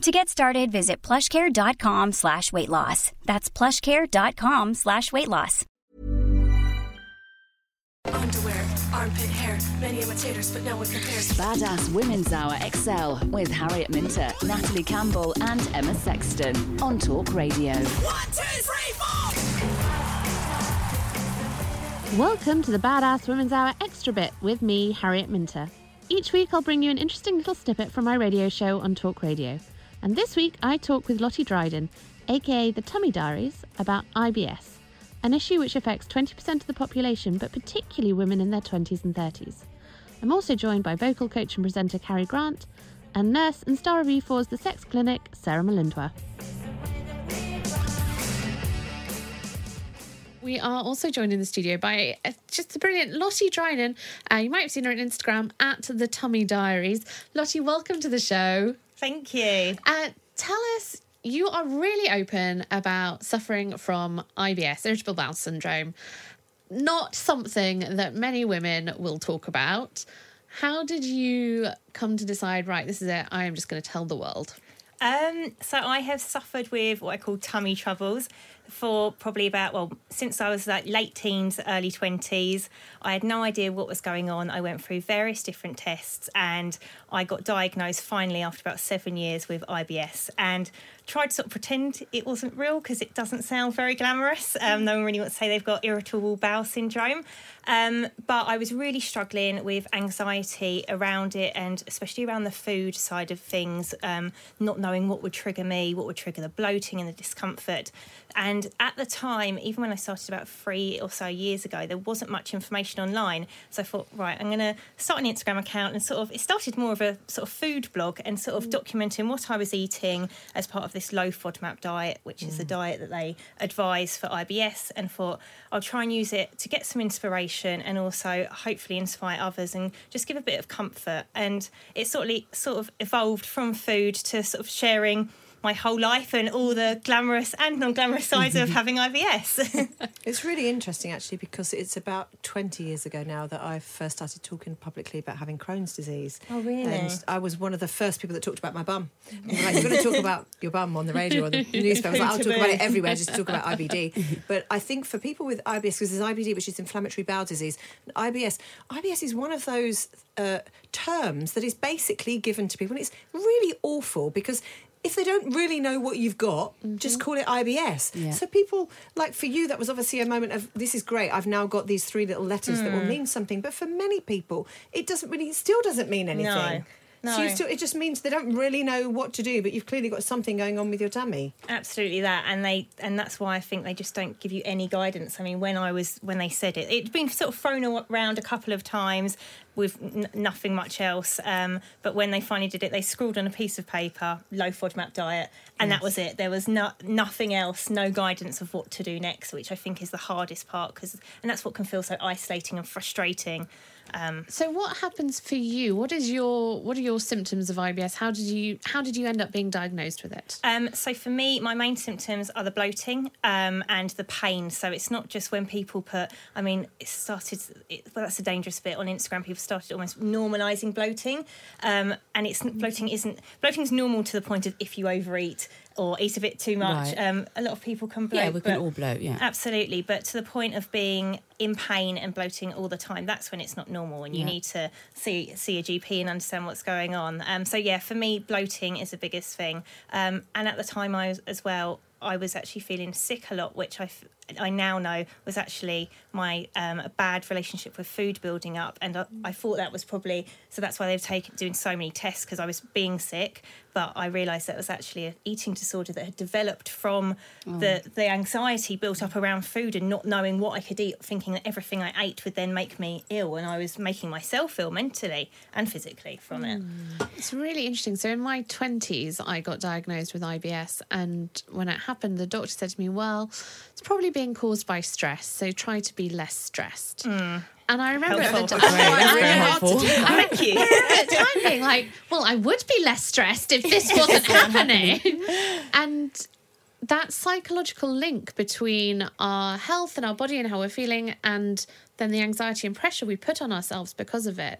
To get started, visit plushcare.com slash weight loss. That's plushcare.com slash weight loss. Underwear, armpit hair, many imitators, but no one compares. Badass Women's Hour XL with Harriet Minter, Natalie Campbell, and Emma Sexton on Talk Radio. One, two, three, four! Welcome to the Badass Women's Hour Extra Bit with me, Harriet Minter. Each week I'll bring you an interesting little snippet from my radio show on Talk Radio. And this week I talk with Lottie Dryden, aka the Tummy Diaries, about IBS, an issue which affects 20% of the population, but particularly women in their 20s and 30s. I'm also joined by vocal coach and presenter Carrie Grant and nurse and star of E4's The Sex Clinic, Sarah Mulindwa. We are also joined in the studio by uh, just the brilliant Lottie Dryden. Uh, you might have seen her on Instagram at the Tummy Diaries. Lottie, welcome to the show. Thank you. Uh, tell us, you are really open about suffering from IBS, irritable bowel syndrome. Not something that many women will talk about. How did you come to decide, right, this is it, I am just going to tell the world? Um, so I have suffered with what I call tummy troubles for probably about well since I was like late teens, early twenties. I had no idea what was going on. I went through various different tests and I got diagnosed finally after about seven years with IBS and tried to sort of pretend it wasn't real because it doesn't sound very glamorous. Um, no one really wants to say they've got irritable bowel syndrome. Um, but I was really struggling with anxiety around it and especially around the food side of things, um, not knowing what would trigger me, what would trigger the bloating and the discomfort. And at the time, even when I started about three or so years ago, there wasn't much information online. So I thought, right, I'm going to start an Instagram account and sort of, it started more of a sort of food blog and sort of documenting what I was eating as part of this low FODMAP diet, which is the mm. diet that they advise for IBS. And thought, I'll try and use it to get some inspiration and also hopefully inspire others and just give a bit of comfort. And it sort of, sort of evolved from food to sort of sharing my whole life and all the glamorous and non-glamorous sides of having IBS. It's really interesting actually because it's about 20 years ago now that I first started talking publicly about having Crohn's disease. Oh, really? And I was one of the first people that talked about my bum. And they're like, you're going to talk about your bum on the radio or the newspaper. I was like, I'll talk about it everywhere, just talk about IBD. But I think for people with IBS, because there's IBD, which is inflammatory bowel disease, and IBS, IBS is one of those uh, terms that is basically given to people. And it's really awful because if they don't really know what you've got, just mm-hmm. call it IBS. Yeah. So people, like for you, that was obviously a moment of this is great. I've now got these three little letters that will mm. mean something. But for many people, it doesn't really, it still doesn't mean anything. No. So you No. still, it just means they don't really know what to do, but you've clearly got something going on with your tummy. Absolutely that, and they and that's why I think they just don't give you any guidance. I mean, when I was when they said it, it'd been sort of thrown around a couple of times with n- nothing much else. Um, but when they finally did it, they scrawled on a piece of paper "low FODMAP diet," and that was it. There was no, nothing else, no guidance of what to do next, which I think is the hardest part because, and that's what can feel so isolating and frustrating. Um, So what happens for you? What is your what are your symptoms of IBS? How did you how did you end up being diagnosed with it? Um, so for me, my main symptoms are the bloating um, and the pain. So it's not just when people put. I mean, it started. It, well, that's a dangerous bit on Instagram. People started almost normalising bloating, um, and it's bloating isn't bloating is normal to the point of if you overeat or eat a bit too much. Right. Um, a lot of people can bloat. Yeah, we can all bloat, yeah. absolutely. But to the point of being in pain and bloating all the time, that's when it's not normal, and you Yeah. need to see see a GP and understand what's going on. Um, so yeah, for me, bloating is the biggest thing. Um, and at the time, I was as well. I was actually feeling sick a lot, which I f- I now know was actually my um, bad relationship with food building up, and I, I thought that was probably so. That's why they've taken doing so many tests because I was being sick. But I realised that it was actually an eating disorder that had developed from the the anxiety built up around food and not knowing what I could eat, thinking that everything I ate would then make me ill, and I was making myself ill mentally and physically from it. It's really interesting. So, in my 20s, I got diagnosed with IBS. And when it happened, the doctor said to me, Well, it's probably being caused by stress. So, try to be less stressed. Hmm. And I remember at the time, I very know how to do. Thank you. at the time being like, well, I would be less stressed if this wasn't happening. and that psychological link between our health and our body and how we're feeling, and then the anxiety and pressure we put on ourselves because of it.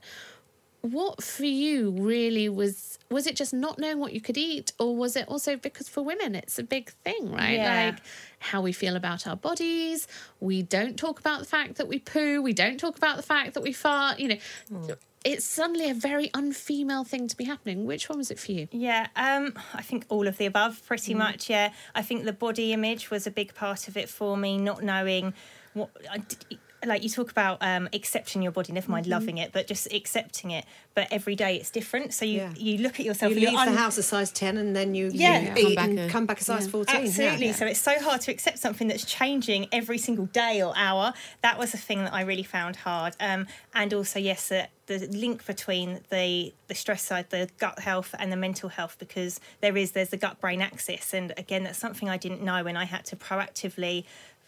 What for you really was was it just not knowing what you could eat or was it also because for women it's a big thing right Yeah. like how we feel about our bodies we don't talk about the fact that we poo we don't talk about the fact that we fart you know it's suddenly a very unfemale thing to be happening. Which one was it for you? Yeah, um, I think all of the above, pretty much. Yeah, I think the body image was a big part of it for me. Not knowing what, I like you talk about um, accepting your body, never mind loving it, but just accepting it. But every day it's different. So you Yeah. you look at yourself. You and you're leave the un- house a size 10 and then you, Yeah. you Come back and a- come back a size 14. Absolutely. Yeah. So it's so hard to accept something that's changing every single day or hour. That was a thing that I really found hard. Um, and also, yes, the, the link between the the stress side, the gut health, and the mental health, because there is there's the gut brain axis, and again, that's something I didn't know, and I had to proactively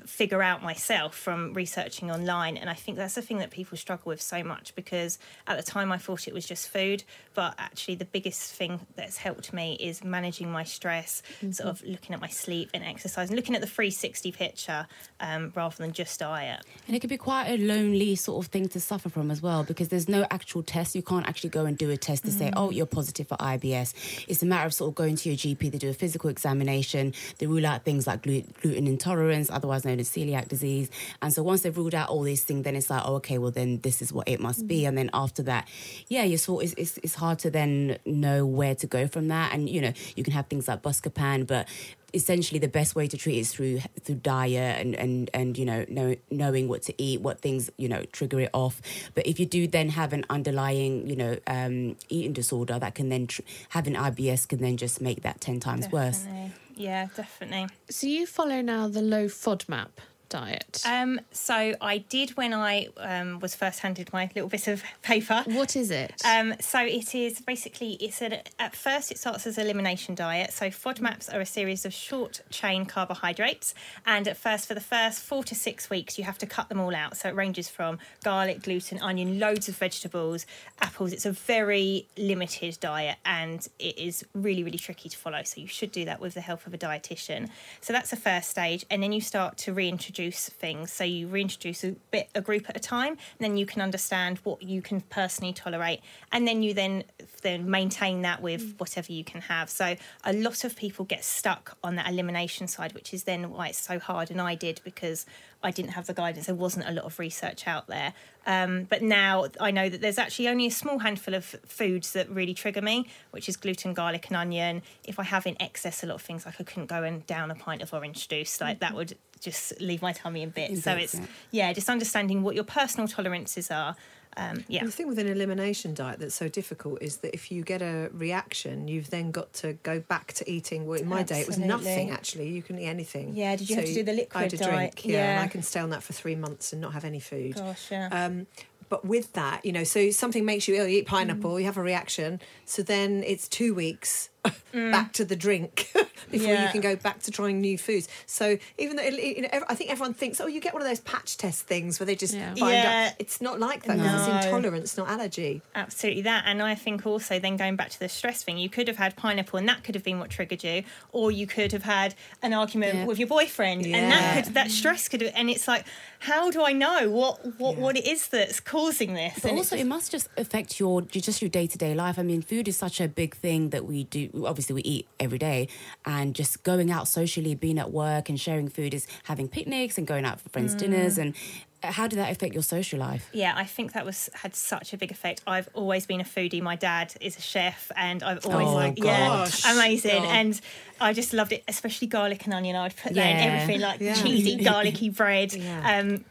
figure out myself from researching online and i think that's the thing that people struggle with so much because at the time i thought it was just food but actually the biggest thing that's helped me is managing my stress sort of looking at my sleep and exercise and looking at the 360 picture um, rather than just diet And it can be quite a lonely sort of thing to suffer from as well because there's no actual test. You can't actually go and do a test to say, oh, you're positive for IBS. It's a matter of sort of going to your GP, they do a physical examination, they rule out things like gluten intolerance, otherwise known as celiac disease. And so once they've ruled out all these things, then it's like, oh, okay, well, then this is what it must be. And then after that, yeah, you're sort it's, it's, it's hard to then know where to go from that. And, you know, you can have things like Buscopan, but essentially the best way to treat it is through through diet and and and you know, know knowing what to eat what things you know trigger it off but if you do then have an underlying you know um eating disorder that can then tr- having IBS can then just make that 10 times worse Definitely. Yeah definitely. So you follow now the low FODMAP diet. um, so i did when i um, was first handed my little bit of paper what is it? Um, so it is basically it's a, at first it starts as elimination diet. So FODMAPs are a series of short chain carbohydrates, and at first for the first four to six weeks you have to cut them all out. So it ranges from garlic, gluten, onion, loads of vegetables, apples. It's a very limited diet, and it is really really tricky to follow. So you should do that with the help of a dietitian. So that's the first stage, and then you start to reintroduce things. So you reintroduce a bit a group at a time, and then you can understand what you can personally tolerate, and then you then then maintain that with whatever you can have. So a lot of people get stuck on that elimination side, which is then why it's so hard. And I did because I didn't have the guidance. There wasn't a lot of research out there. Um, but now I know that there's actually only a small handful of foods that really trigger me, which is gluten, garlic, and onion. If I have in excess a lot of things, like I couldn't go and down a pint of orange juice, like that would just leave my tummy in bits. So it's yeah. yeah, just understanding what your personal tolerances are. Um, yeah. And the thing with an elimination diet that's so difficult is that if you get a reaction, you've then got to go back to eating. Well, in my day, it was nothing actually. You can eat anything. Yeah, did you have to do the I liquid had a drink, diet? yeah, and I can stay on that for three months and not have any food. Gosh, yeah. Um, but with that, you know, so something makes you ill. You eat pineapple, you have a reaction. So then it's two weeks Mm. back to the drink before you can go back to trying new foods. So even though it, you know, I think everyone thinks, oh, you get one of those patch test things where they just Yeah. find Yeah. out it's not like that. 'cause No. It's intolerance, not allergy. Absolutely that. And I think also then going back to the stress thing, you could have had pineapple and that could have been what triggered you, or you could have had an argument Yeah. with your boyfriend and that could that stress could have and it's like, how do I know what what, Yeah. what it is that's causing this? But And also, it's it must just affect your just your day to day life. I mean, food is such a big thing that we do. Obviously, we eat every day, and just going out socially, being at work, and sharing food is having picnics and going out for friends' dinners, and how did that affect your social life? Yeah, I think that was had such a big effect. I've always been a foodie. My dad is a chef, and I've always Oh, like yeah, amazing. God. And I just loved it, especially garlic and onion. I'd put that in everything, like Yeah. cheesy, garlicky bread. Yeah. Um,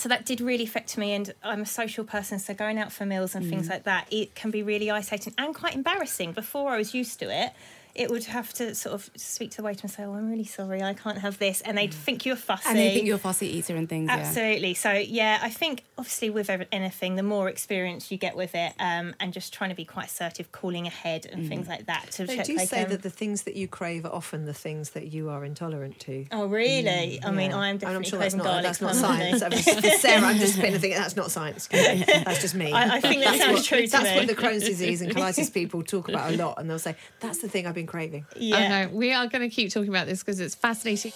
so that did really affect me, and I'm a social person, so going out for meals and Mm. things like that, it can be really isolating and quite embarrassing. Before I was used to it. It would have to sort of speak to the waiter and say, "Oh, I'm really sorry, I can't have this," and they'd mm. think you're fussy. And they think you're a fussy eater and things. Yeah. Absolutely. So yeah, I think obviously with anything, the more experience you get with it, um, and just trying to be quite assertive, calling ahead and things mm. like that. To They check do they say can- that the things that you crave are often the things that you are intolerant to. Oh really? Mm, I mean, Yeah. I am And definitely I'm sure that's not, garlic. that's not science. I mean, Sarah, I'm just putting the thing. That's not science. That's just me. I- I think that That's sounds what, true to That's me. what the Crohn's disease and colitis people talk about a lot, and they'll say that's the thing I've been craving. yeah. Okay, we are going to keep talking about this because it's fascinating.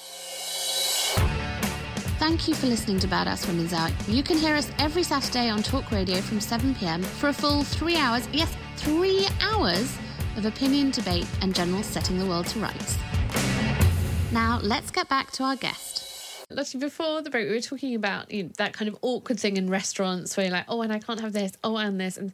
Thank you for listening to Badass Women's Hour. You can hear us every Saturday on Talk Radio from 7 pm for a full three hours, yes, three hours of opinion, debate, and general setting the world to rights. Now, let's get back to our guest. Lottie, before the break, we were talking about you know, that kind of awkward thing in restaurants where you're like, oh, and I can't have this, oh, and this. And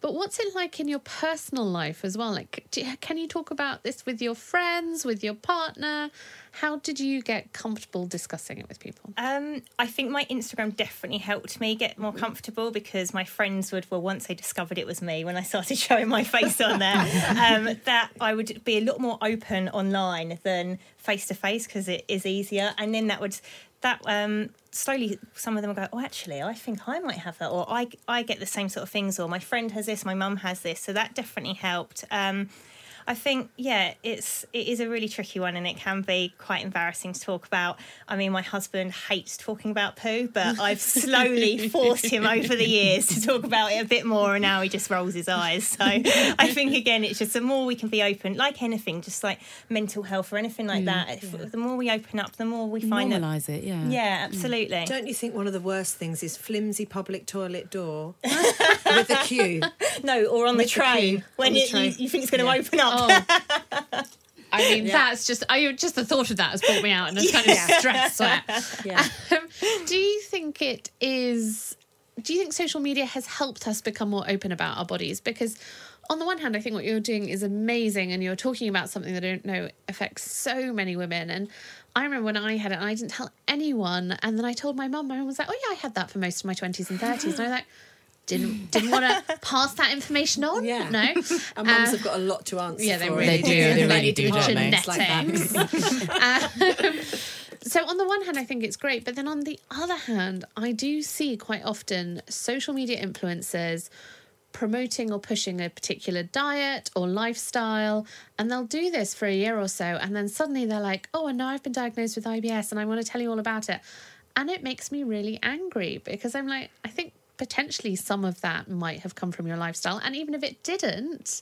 but what's it like in your personal life as well? Like, do, can you talk about this with your friends, with your partner? How did you get comfortable discussing it with people? Um, I think my Instagram definitely helped me get more comfortable because my friends would, well, once they discovered it was me when I started showing my face on there, um, that I would be a lot more open online than face to face because it is easier. And then that would, that um, slowly, some of them will go, oh, actually, I think I might have that, or I, I get the same sort of things, or my friend has this, my mum has this. So that definitely helped. Um, I think yeah, it's it is a really tricky one, and it can be quite embarrassing to talk about. I mean, my husband hates talking about poo, but I've slowly forced him over the years to talk about it a bit more, and now he just rolls his eyes. So I think again, it's just the more we can be open, like anything, just like mental health or anything like mm, that. If, The more we open up, the more we find that. Normalize it, yeah. Yeah, mm. absolutely. Don't you think one of the worst things is flimsy public toilet door with the queue? No, or on the With the train queue, when on the train. you, you think it's going to Yeah. open up. Oh. I mean, that's just I just the thought of that has brought me out in a kind of stress sweat. Yeah. Um, do you think it is? Do you think social media has helped us become more open about our bodies? Because on the one hand, I think what you're doing is amazing, and you're talking about something that I don't know affects so many women. And I remember when I had it, and I didn't tell anyone, and then I told my mum. My mum was like, "Oh yeah, I had that for most of my twenties and 30s. and I was like. Didn't didn't want to pass that information on. Yeah. No. Our mums Uh, have got a lot to answer. yeah, they for. really They do, they really do, don't they? Departments like. Um, so on the one hand, I think it's great, but then on the other hand, I do see quite often social media influencers promoting or pushing a particular diet or lifestyle, and they'll do this for a year or so, and then suddenly they're like, "Oh, and now I've been diagnosed with IBS, and I want to tell you all about it," and it makes me really angry because I'm like, I think potentially some of that might have come from your lifestyle, and even if it didn't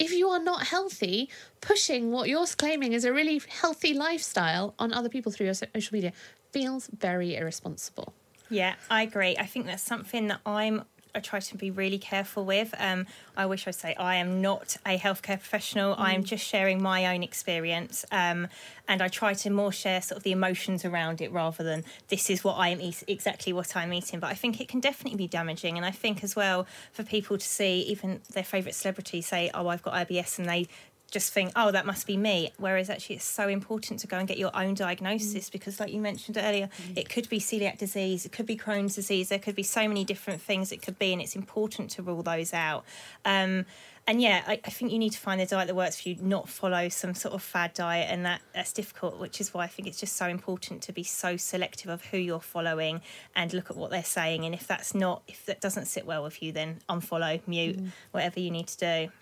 if you are not healthy, pushing what you're claiming is a really healthy lifestyle on other people through your social media feels very irresponsible. Yeah, I agree. I think that's something that I'm. I try to be really careful with. Um, I wish I'd say I am not a healthcare professional. I am just sharing my own experience, um, and I try to more share sort of the emotions around it rather than this is what I am eat- exactly what I'm eating. But I think it can definitely be damaging, and I think as well for people to see even their favourite celebrity say, "Oh, I've got IBS," and they just think, oh, that must be me. Whereas actually, it's so important to go and get your own diagnosis mm. because, like you mentioned earlier, mm. it could be celiac disease, it could be Crohn's disease, there could be so many different things it could be, and it's important to rule those out. Um, and yeah, I, I think you need to find the diet that works for you, not follow some sort of fad diet, and that that's difficult. Which is why I think it's just so important to be so selective of who you're following and look at what they're saying. And if that's not, if that doesn't sit well with you, then unfollow, mute, mm. whatever you need to do.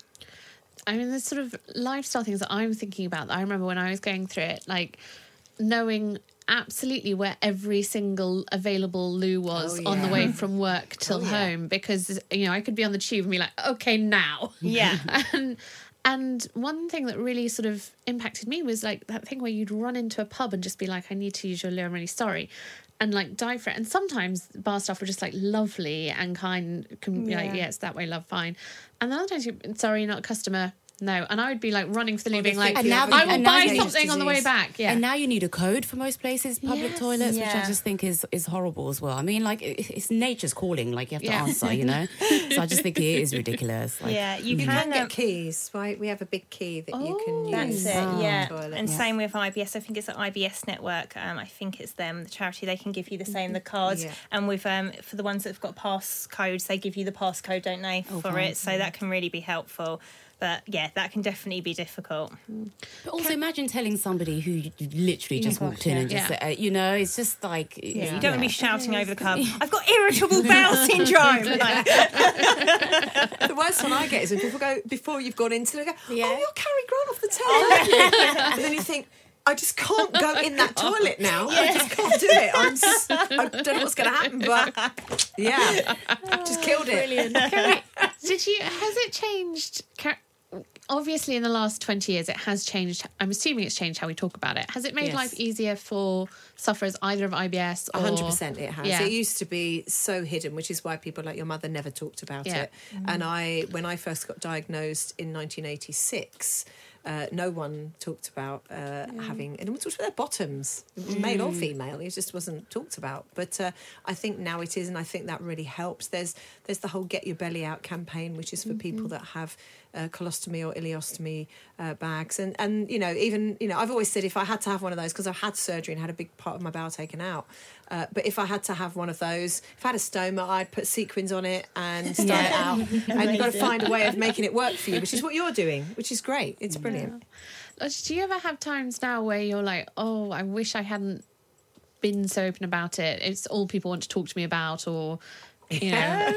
I mean, there's sort of lifestyle things that I'm thinking about. That I remember when I was going through it, like knowing absolutely where every single available loo was Oh, on the way from work till Oh, yeah. home because you know I could be on the tube and be like, okay, now, Yeah. and and one thing that really sort of impacted me was like that thing where you'd run into a pub and just be like, I need to use your loo, I'm really sorry. And like die for it. And sometimes bar staff were just like lovely and kind, can be like, Yeah. yeah, it's that way, love, fine. And the other times, you sorry, you're not a customer. No, and I would be like running for the loo, they like, think you I will buy you- something on the way back. Yeah. And now you need a code for most places, public Yes. toilets, which I just think is is horrible as well. I mean, like it, it's nature's calling. Like you have to Yeah. answer, you know. so I just think it is ridiculous. Like, yeah, you, You can, can get um, keys, right? We have a big key that you can use. That's it, in the yeah. toilet. And same with IBS. I think it's the IBS network. Um, I think it's them, the charity. They can give you the same, the cards. Yeah. And with um, for the ones that have got pass codes, they give you the passcode, don't they, for it? So that can really be helpful. But yeah, that can definitely be difficult. But also imagine telling somebody who literally just walked in and just, Yeah. said, uh, you know, it's just like Yeah, you don't want to be shouting over the club. I've got irritable bowel syndrome. Like, the worst one I get is when people go before you've gone into, they go, "Oh, Yeah. you're Carrie Grant off the telly," and then you think. I just can't go in that toilet now. I just can't do it. I'm s- I don't know what's going to happen, but yeah, just killed it. Carrie, did you? Has it changed? Obviously, in the last twenty years, it has changed. I'm assuming it's changed how we talk about it. Has it made Yes. life easier for sufferers either of IBS or? hundred percent it has. Yeah. It used to be so hidden, which is why people like your mother never talked about Yeah. it. And I, when I first got diagnosed in 1986. Uh, no one talked about uh, having, and talked about their bottoms, male or female. It just wasn't talked about. But uh, I think now it is, and I think that really helps. There's there's the whole "Get Your Belly Out" campaign, which is for people that have uh, colostomy or ileostomy uh, bags, and and you know even you know I've always said if I had to have one of those because I've had surgery and had a big part of my bowel taken out, uh, but if I had to have one of those, if I had a stoma, I'd put sequins on it and start it out, and you've got to find a way of making it work for you, which is what you're doing, which is great. It's brilliant. Lottie, Do you ever have times now where you're like, oh, I wish I hadn't been so open about it? It's all people want to talk to me about, or you know,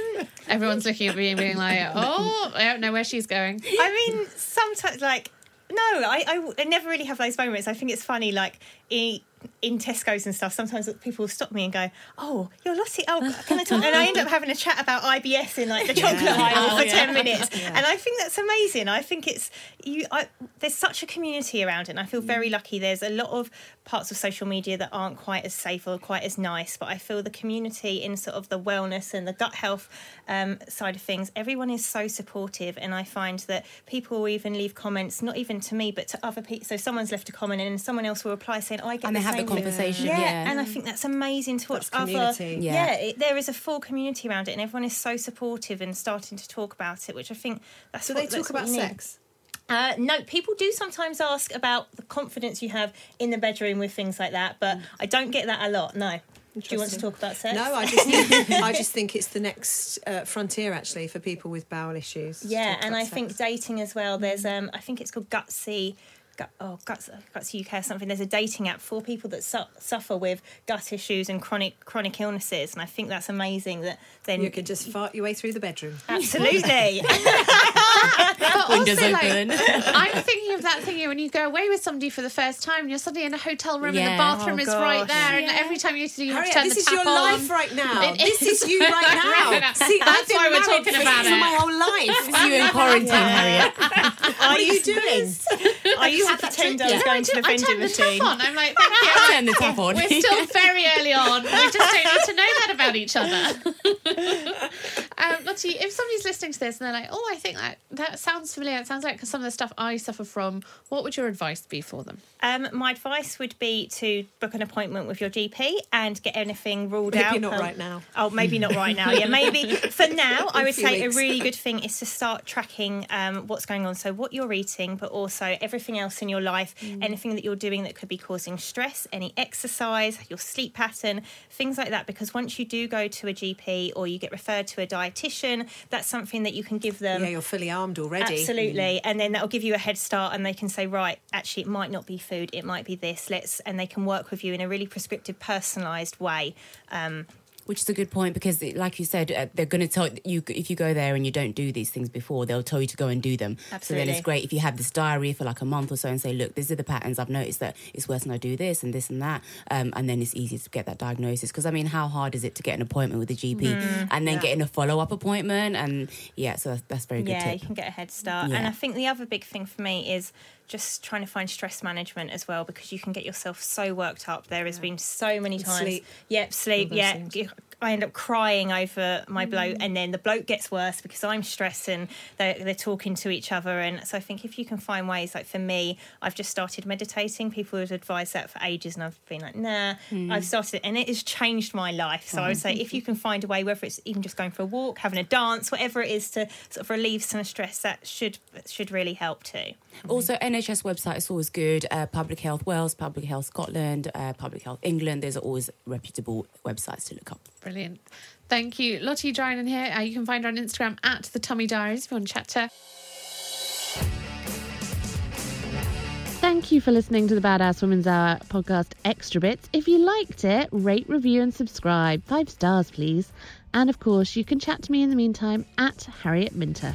everyone's looking at me and being like, oh, I don't know where she's going. I mean, sometimes like no, I, I I never really have those moments. I think it's funny, like in, in Tesco's and stuff. Sometimes people will stop me and go, "Oh, you're Lottie. Oh, can I talk?" And I end up having a chat about IBS in like the chocolate aisle for ten minutes. And I think that's amazing. I think it's you. I, there's such a community around it, and I feel very lucky. There's a lot of parts of social media that aren't quite as safe or quite as nice, but I feel the community in sort of the wellness and the gut health um, side of things, everyone is so supportive, and I find that people will even leave comments, not even to me, but to other people. So someone's left a comment, and someone else will reply saying, "I get And the they have the same thing." Conversation, Yeah, yeah. and I think that's amazing to watch That's other. community. Yeah, Yeah. it, there is a full community around it, and everyone is so supportive and starting to talk about it, which I think that's. Do what, they talk about sex? Uh, no, people do sometimes ask about the confidence you have in the bedroom with things like that, but I don't get that a lot. No. Do you want to talk about sex? No, I just think, I just think it's the next uh, frontier actually for people with bowel issues. Yeah, and about I think dating as well. There's um, I think it's called Gutsy. Oh, Guts, Guts UK or something. There's a dating app for people that su- suffer with gut issues and chronic chronic illnesses, and I think that's amazing. That then you can just fart your way through the bedroom. absolutely. But Windows also, like. I'm thinking of that thing when you go away with somebody for the first time, and you're suddenly in a hotel room and the bathroom Oh, is right gosh. there, and every time you do, you have to Harriet, turn this the is tap your on. life right now. It this is. is you right Right now. now. See, That's why we're talking about it. for it. my whole life. you in quarantine, Harriet. Are you doing? I used to pretend I was going to the vending machine. tap on. I'm like, thank you. The tap on. We're still very early on. We just don't need to know that about each other. Um, Lottie, if somebody's listening to this and they're like, "Oh, I think that that sounds familiar. It sounds like some of the stuff I suffer from." What would your advice be for them? Um, my advice would be to book an appointment with your GP and get anything ruled Maybe out. Maybe not Um, right now. Oh, maybe not right now. Yeah, maybe for now. I would say weeks. a really good thing is to start tracking um, what's going on. So what you're eating, but also everything else in your life, Mm. anything that you're doing that could be causing stress, any exercise, your sleep pattern, things like that. Because once you do go to a GP or you get referred to a dietitian, that's something that you can give them. yeah, you're fully armed already. Absolutely. And then that'll give you a head start and they can say, right, actually, it might not be food, it might be this. Let's, and they can work with you in a really prescriptive, personalised way. Um, Which is a good point because, like you said, uh, they're going to tell you if you go there and you don't do these things before, they'll tell you to go and do them. Absolutely. So then it's great if you have this diary for like a month or so and say, look, these are the patterns I've noticed that it's worse when I do this and this and that, um, and then it's easy to get that diagnosis. Because I mean, how hard is it to get an appointment with a GP and then getting a follow up appointment? And yeah, so that's, that's very good yeah, tip. you can get a head start. And I think the other big thing for me is just trying to find stress management as well because you can get yourself so worked up. There has been so many times. sleep. Yep, sleep. Yeah. things. I end up crying over my bloat, Mm. and then the bloat gets worse because I'm stressing. they're, they're talking to each other. And so I think if you can find ways, like for me, I've just started meditating. People would advise that for ages, and I've been like, nah, Mm. I've started, and it has changed my life. So I would say if you can find a way, whether it's even just going for a walk, having a dance, whatever it is to sort of relieve some stress, that should should really help too. Also, NHS website is always good. Uh, Public Health Wales, Public Health Scotland, uh, Public Health England. There's always reputable websites to look up. Brilliant. Thank you. Lottie Dryden here. Uh, you can find her on Instagram at the Tummy Diaries if you want to chat to her. Thank you for listening to the Badass Women's Hour podcast Extra Bits. If you liked it, rate, review, and subscribe. Five stars, please. And of course, you can chat to me in the meantime at Harriet Minter.